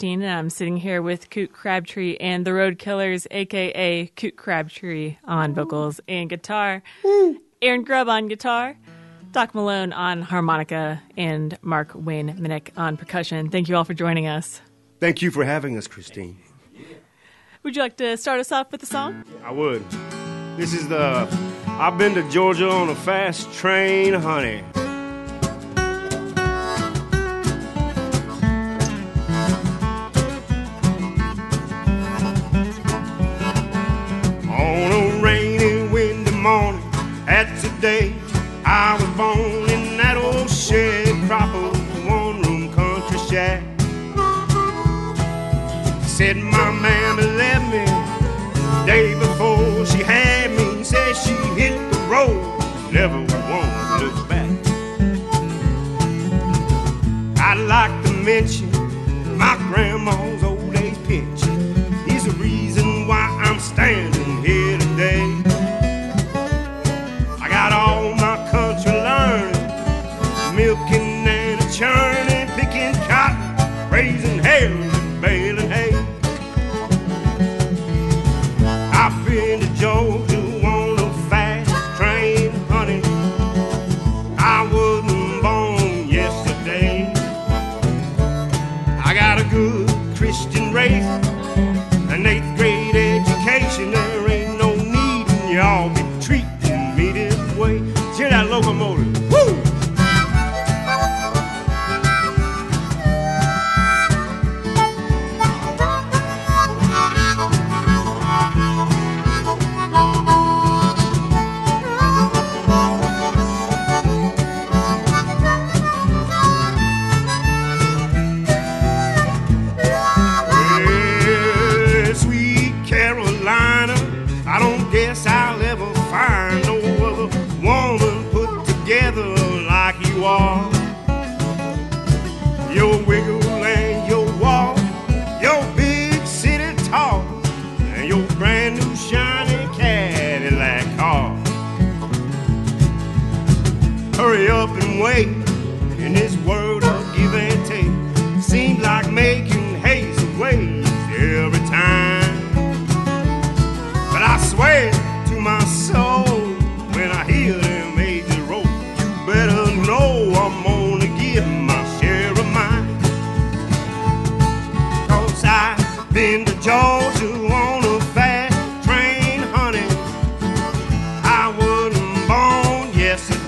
Christine, and I'm sitting here with Coot Crabtree and the Roadkillers, aka Coot Crabtree, on vocals and guitar, Aaron Grubb on guitar, Doc Malone on harmonica, and Mark Wayne Minnick on percussion. Thank you all for joining us. Thank you for having us, Christine. Would you like to start us off with a song? I would. This is the I've been to Georgia on a fast train, honey. Said my mammy left me day before she had me. Said she hit the road, never wanna look back. I'd like to mention my grandma's old age pension. Is the reason why I'm standing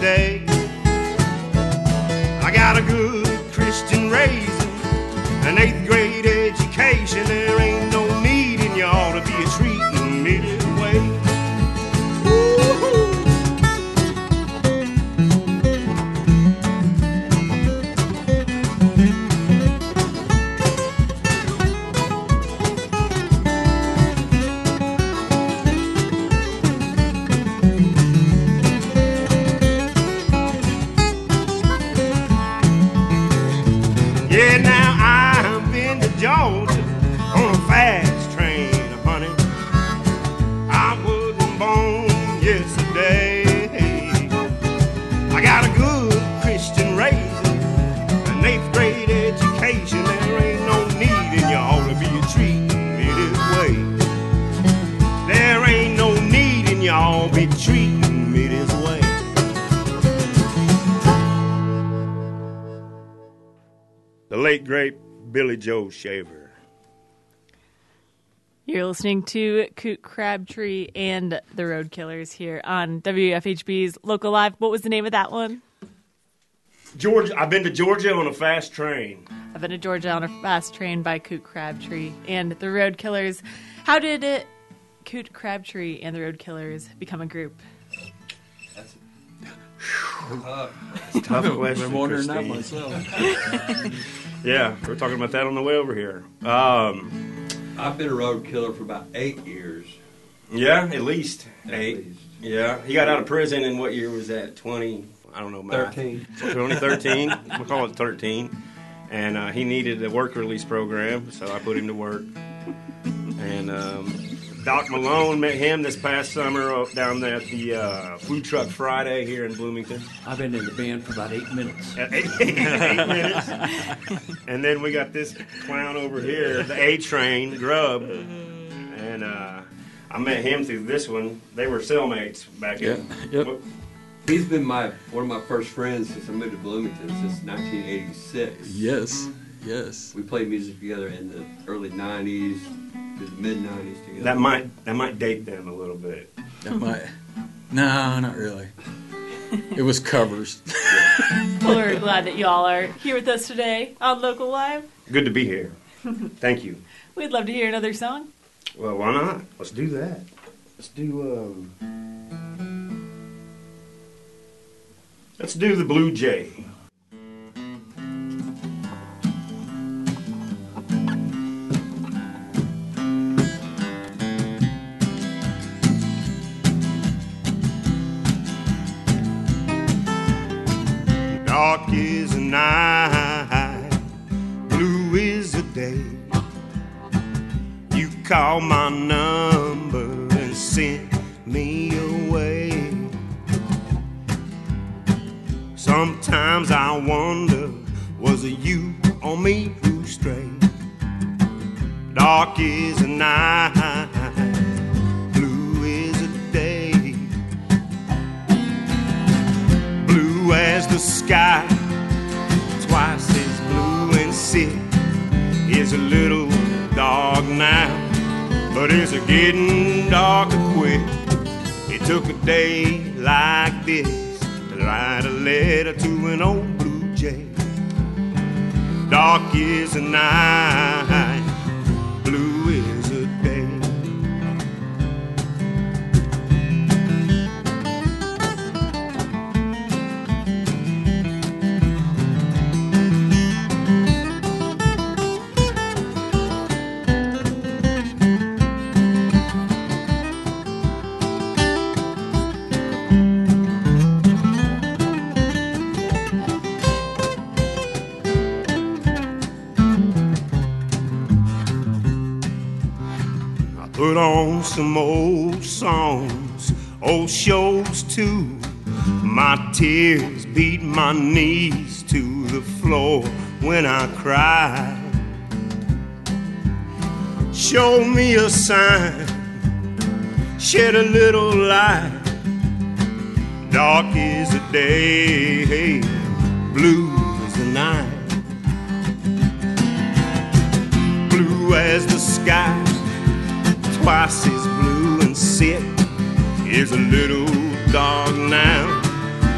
yesterday. I got a good Christian raising, an eighth grade treating me this way. The late great Billy Joe Shaver. You're listening to Coot Crabtree and the Roadkillers here on WFHB's Local Live. What was the name of that one? Georgia, I've been to Georgia on a fast train. I've been to Georgia on a fast train by Coot Crabtree and the Roadkillers. How did it, Coot Crabtree and the Roadkillers become a group? That's tough question. I'm wondering that myself. Yeah, we we're talking about that on the way over here. Um, I've been a road killer for about eight years. yeah, at least At eight. least. Yeah, he got out of prison in what year was that? Twenty? I don't know. Math. 13. 2013. we'll call it 13. And uh, he needed a work release program, so I put him to work. And um, Doc Malone met him this past summer down there at the uh, Food Truck Friday here in Bloomington. I've been in the band for about eight minutes. At eight, eight minutes. And then we got this clown over here, the A Train, Grubb. And uh, I met him through this one. They were cellmates back in. Yeah, yep. He's been my one of my first friends since I moved to Bloomington since 1986. Yes, yes. We played music together in the early 90s to the mid 90s together. That might that might date them a little bit. That might. No, not really. It was covers. Well, we're glad that y'all are here with us today on Local Live. Good to be here. Thank you. We'd love to hear another song. Well, why not? Let's do that. Let's do um. Let's do the Blue Jay. Called my number some old songs, old shows too. My tears beat my knees to the floor when I cried. Show me a sign, shed a little light. Dark is the day, blue is the night. Blue as the sky twice as blue and sick is a little dark now,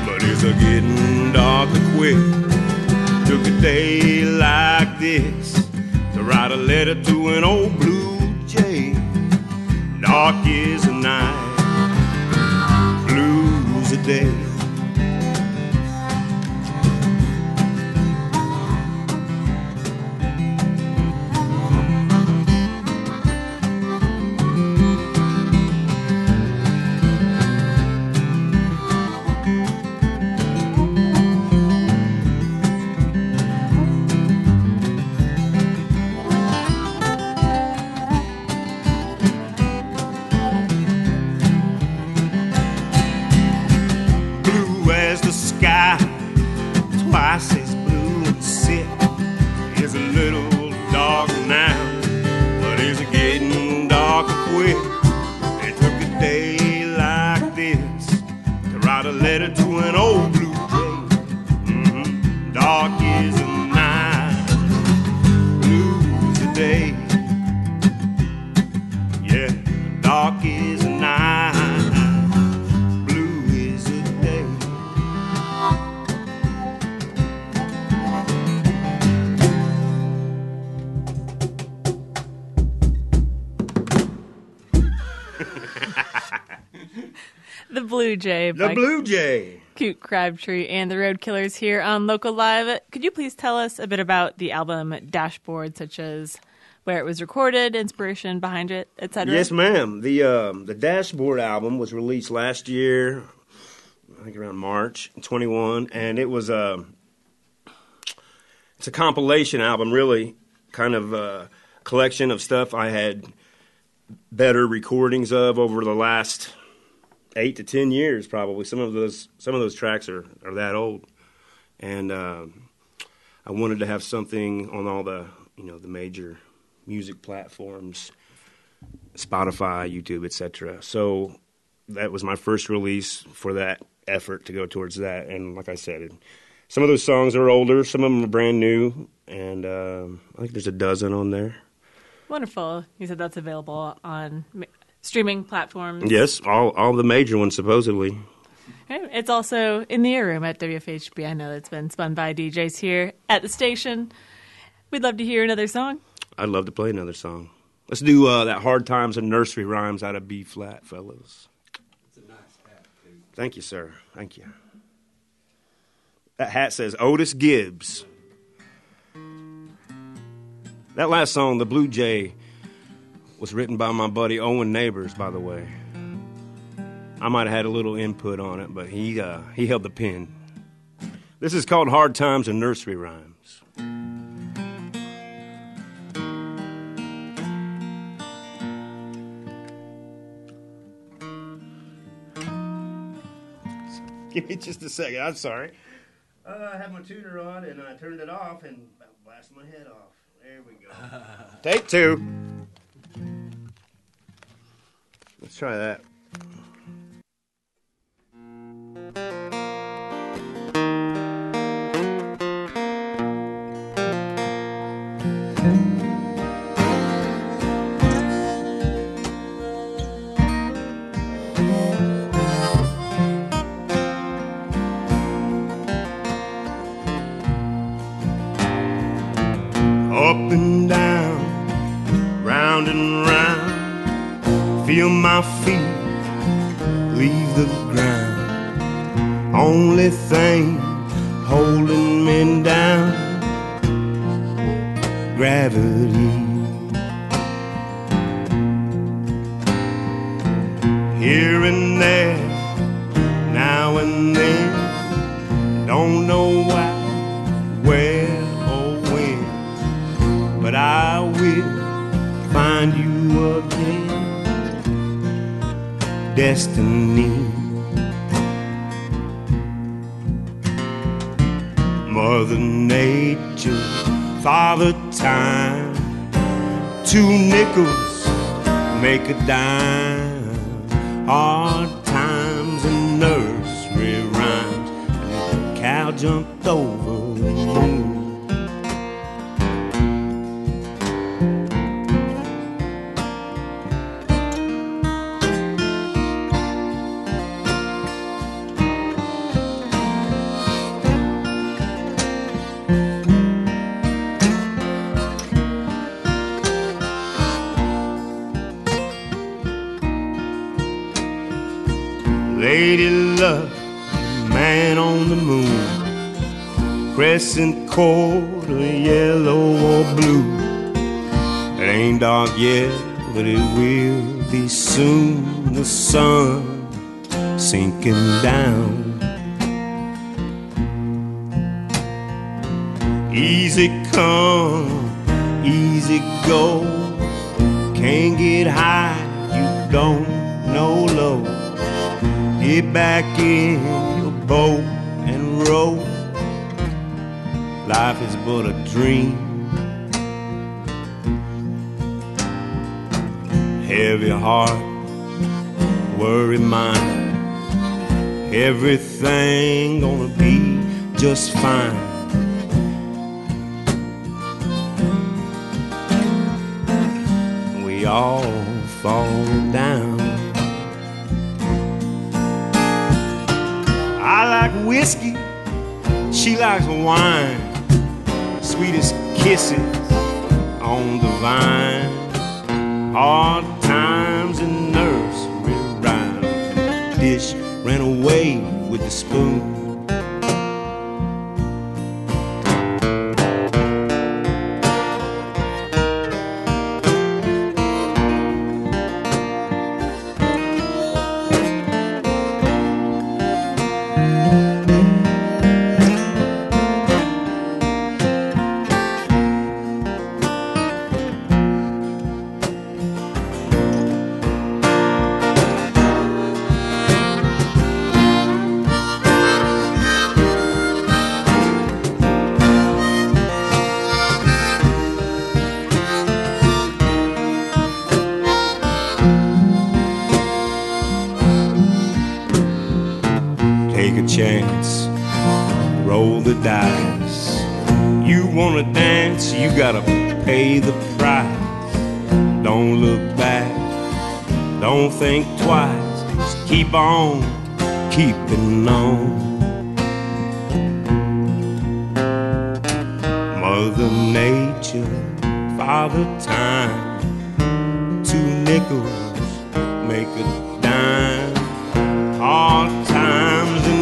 but it's a getting darker quick. Took a day like this to write a letter to an old blue jay. Dark is the night, blue's the day. Twice as blue and sick. Is a little dark now, but it's getting darker quick. Blue Jay The Blue Jay. Coot Crabtree and the Roadkillers here on Local Live. Could you please tell us a bit about the album Dashboard, such as where it was recorded, inspiration behind it, etc.? Yes, ma'am. The um, the Dashboard album was released last year, I think around March 21, and it was a it's a compilation album, really, kind of a collection of stuff I had better recordings of over the last eight to ten years, probably. Some of those some of those tracks are, are that old, and um, I wanted to have something on all the you know the major music platforms, Spotify, YouTube, etc. So that was my first release for that effort to go towards that. And like I said, some of those songs are older, some of them are brand new, and um, I think there's a dozen on there. Wonderful. You said that's available on streaming platforms. Yes, all all the major ones supposedly. It's also in the air room at WFHB. I know it's been spun by DJs here at the station. We'd love to hear another song. I'd love to play another song. Let's do uh, that hard times and nursery rhymes out of B flat, fellas. It's a nice hat, too. Thank you, sir. Thank you. That hat says Otis Gibbs. That last song, The Blue Jay, was written by my buddy Owen Neighbors, by the way. I might have had a little input on it, but he uh, he held the pen. This is called Hard Times and Nursery Rhymes. Give me just a second. I'm sorry. Uh, I had my tuner on and I turned it off and blasted my head off. There we go. Take two. Let's try that. Make a dime. Hard times and nursery rhymes. And the cow jumped over Lady love, man on the moon, crescent quarter, yellow or blue. It ain't dark yet, but it will be soon. The sun sinking down. Easy come, easy go. Can't get high, you don't know low. Get back in your boat and row. Life is but a dream. Heavy heart, worry mind. Everything gonna be just fine. We all fall down. I like whiskey, she likes wine. Sweetest kisses on the vine. Hard times and nursery rhymes. Dish ran away with the spoon. Mother Nature, Father Time, two nickels make a dime. Hard times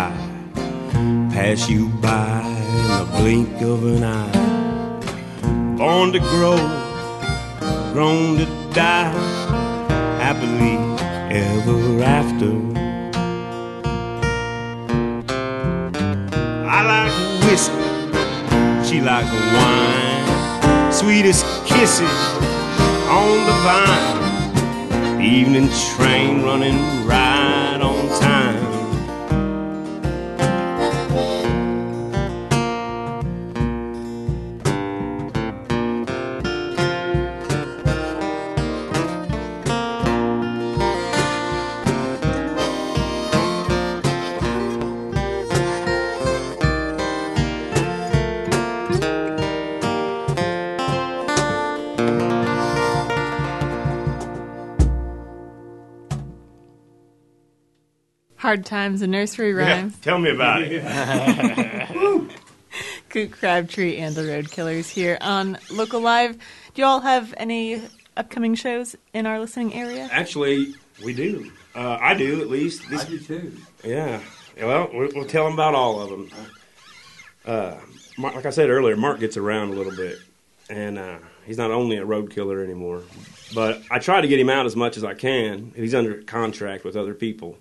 fly. Pass you by in the blink of an eye. Born to grow, grown to die. Happily ever after. I like whiskey, she like wine. Sweetest kisses on the vine. Evening train running right Hard times and nursery rhymes. tell me about it. Coot Crabtree and the Roadkillers here on Local Live. Do you all have any upcoming shows in our listening area? Actually, we do. Uh, I do, at least. I This, do too. yeah. Well, we'll, we'll tell them about all of them. Uh, Mark, like I said earlier, Mark gets around a little bit, and uh, he's not only a road killer anymore, but I try to get him out as much as I can. He's under contract with other people,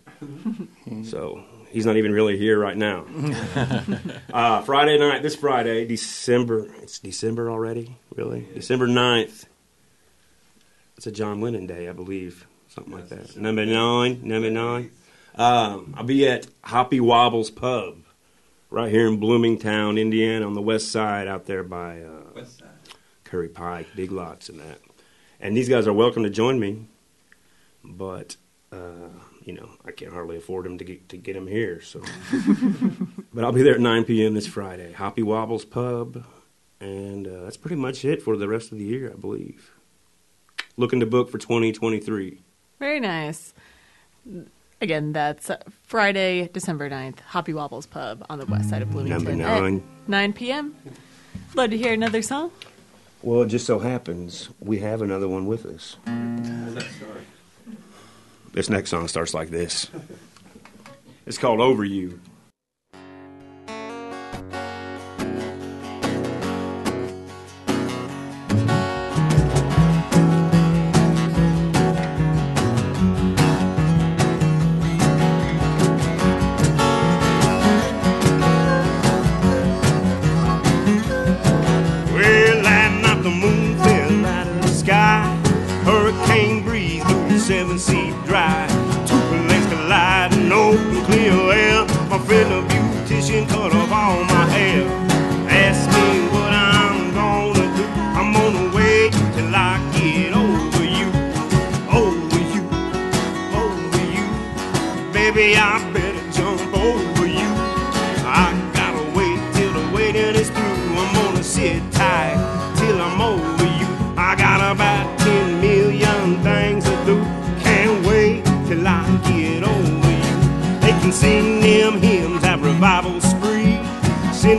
so he's not even really here right now. uh, Friday night, this Friday, December. It's December already, really. December 9th. It's a John Lennon Day, I believe, something like that. Number nine, number nine. Um, I'll be at Hoppy Wobbles Pub, right here in Bloomingtown, Indiana, on the west side, out there by uh. Curry Pike, Big Lots, and that. And these guys are welcome to join me, but uh, you know I can't hardly afford them to get to get them here. So, but I'll be there at 9 p.m. this Friday, Hoppy Wobbles Pub, and uh, that's pretty much it for the rest of the year, I believe. Looking to book for 2023. Very nice. Again, that's Friday, December 9th, Hoppy Wobbles Pub on the west side of Bloomington. Number at nine. 9 p.m. Love to hear another song. Well, it just so happens we have another one with us. This next song starts like this. It's called Over You.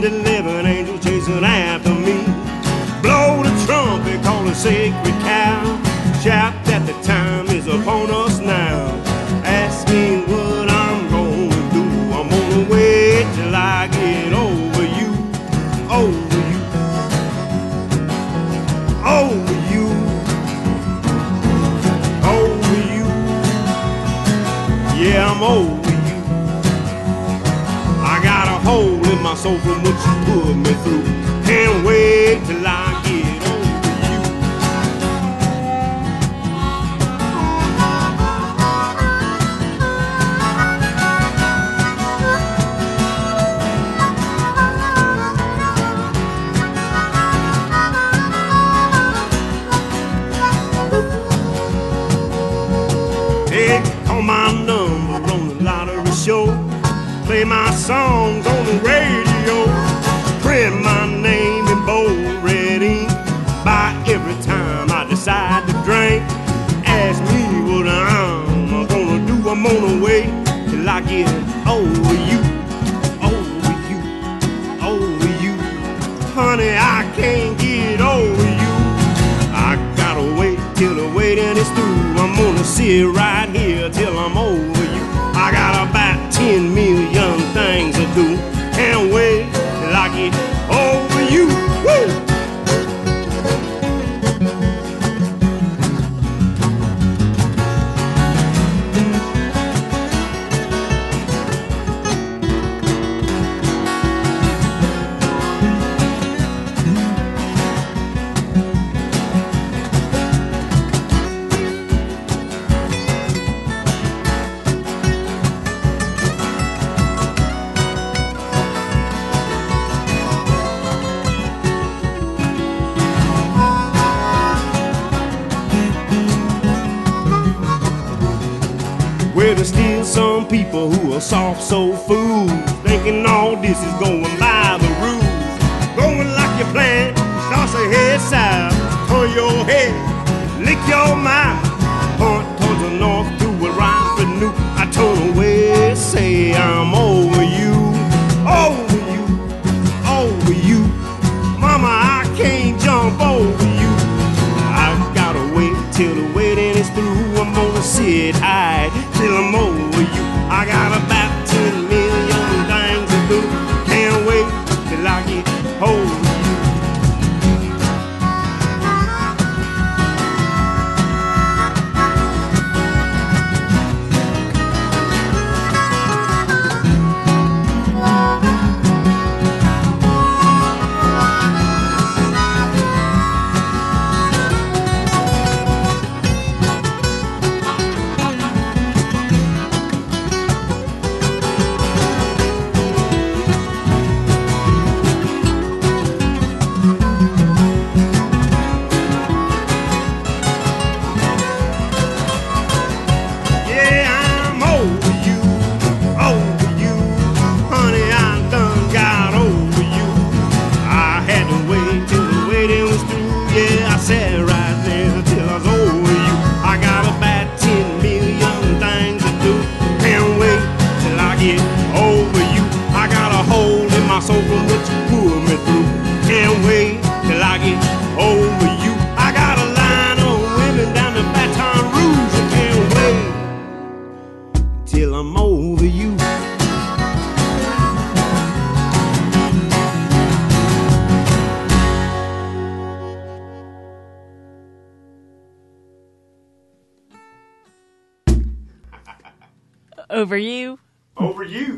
Send 11 over you. Woo! People who are soft soul fools, thinking all this is going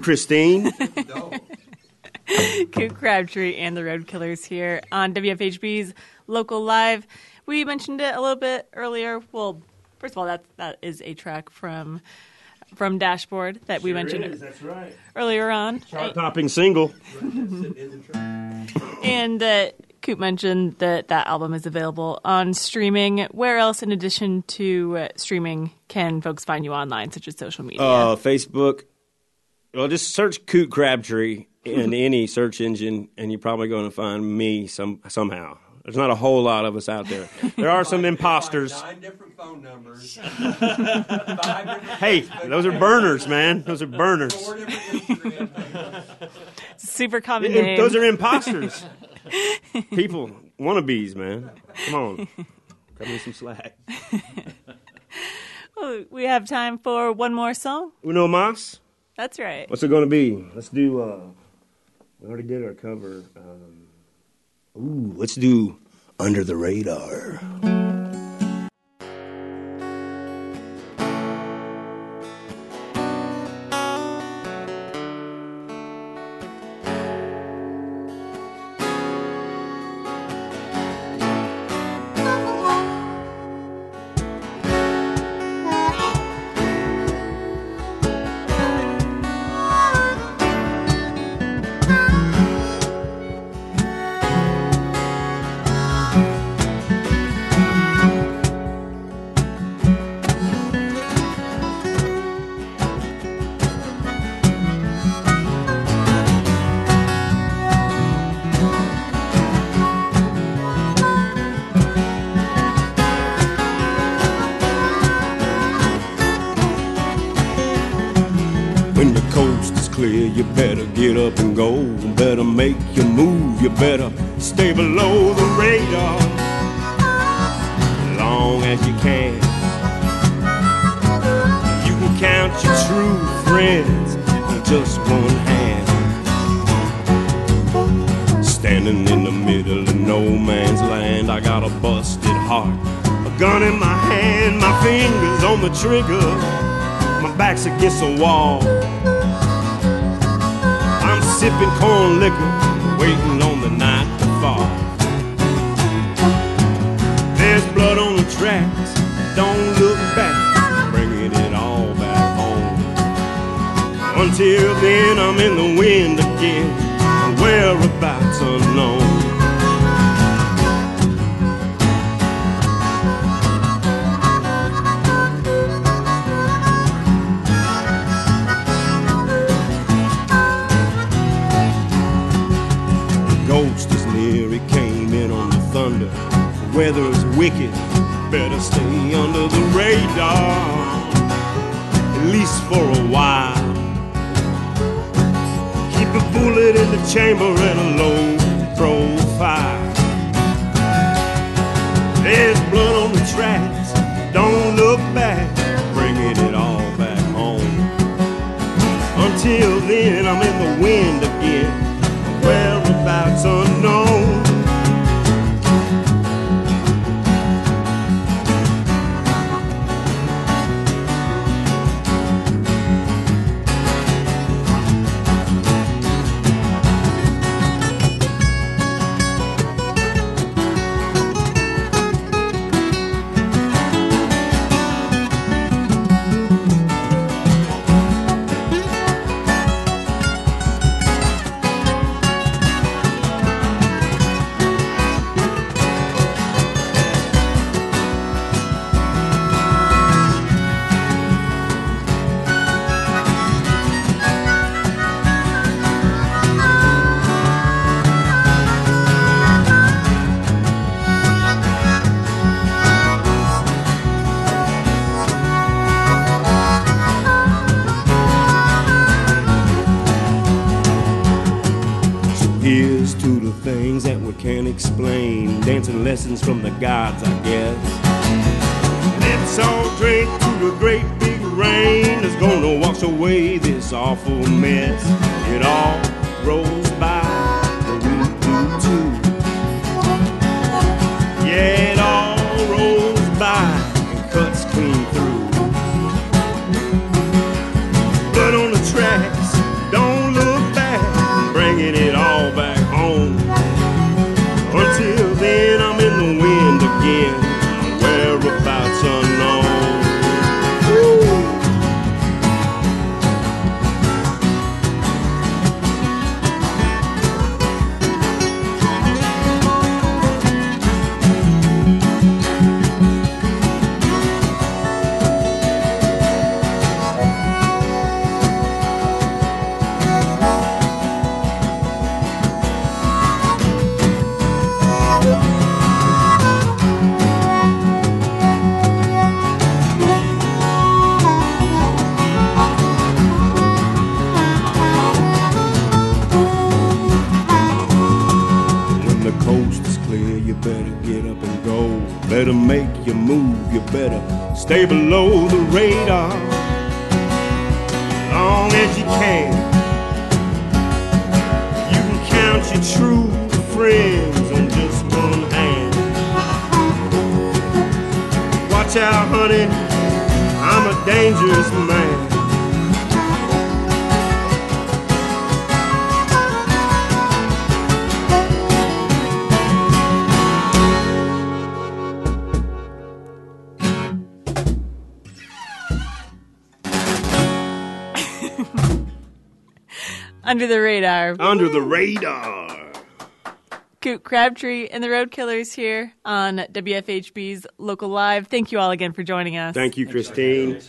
Christine. Coot Crabtree and the Roadkillers here on WFHB's Local Live. We mentioned it a little bit earlier. Well, first of all, that that is a track from from Dashboard that we mentioned That's right. earlier on. Chart-topping single. And uh, Coot mentioned that that album is available on streaming. Where else, in addition to uh, streaming, can folks find you online, such as social media? Uh, Facebook. Well, just search Coot Crabtree in any search engine, and you're probably going to find me some somehow. There's not a whole lot of us out there. There are some imposters. Nine different phone numbers. Hey, those are burners, man. Those are burners. four different Instagram Super common Im- name. Those are imposters. People, wannabes, man. Come on. Cut me some slack. We have time for one more song. Uno mas? That's right. What's it going to be? Let's do, uh, we already did our cover. Um, ooh, let's do Under the Radar. You better get up and go. Better make your move, you better stay below the radar. Long as you can. You can count your true friends in just one hand. Standing in the middle of no man's land, I got a busted heart. A gun in my hand, my fingers on the trigger, my back's against the wall. Sipping corn liquor, waiting on the night to fall. There's blood on the tracks, don't look back, bringing it all back home. Until then, I'm in the wind again, whereabouts unknown. Thunder. The weather is wicked, better stay under the radar, at least for a while. Keep a bullet in the chamber and a low profile. There's blood on the tracks, don't look back, bringing it all back home. Until then, I'm in the wind again, whereabouts unknown. From the gods, Out, honey, I'm a dangerous man. Under the radar. Under the radar. Coot Crabtree and the Roadkillers here on WFHB's Local Live. Thank you all again for joining us. Thank you, Christine.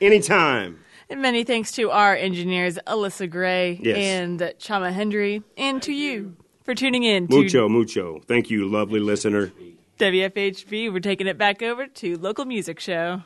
Anytime. And many thanks to our engineers, Alyssa Gray Yes. and Chama Henry, and to you for tuning in to Mucho, mucho. Thank you, lovely listener. WFHB. We're taking it back over to Local Music Show.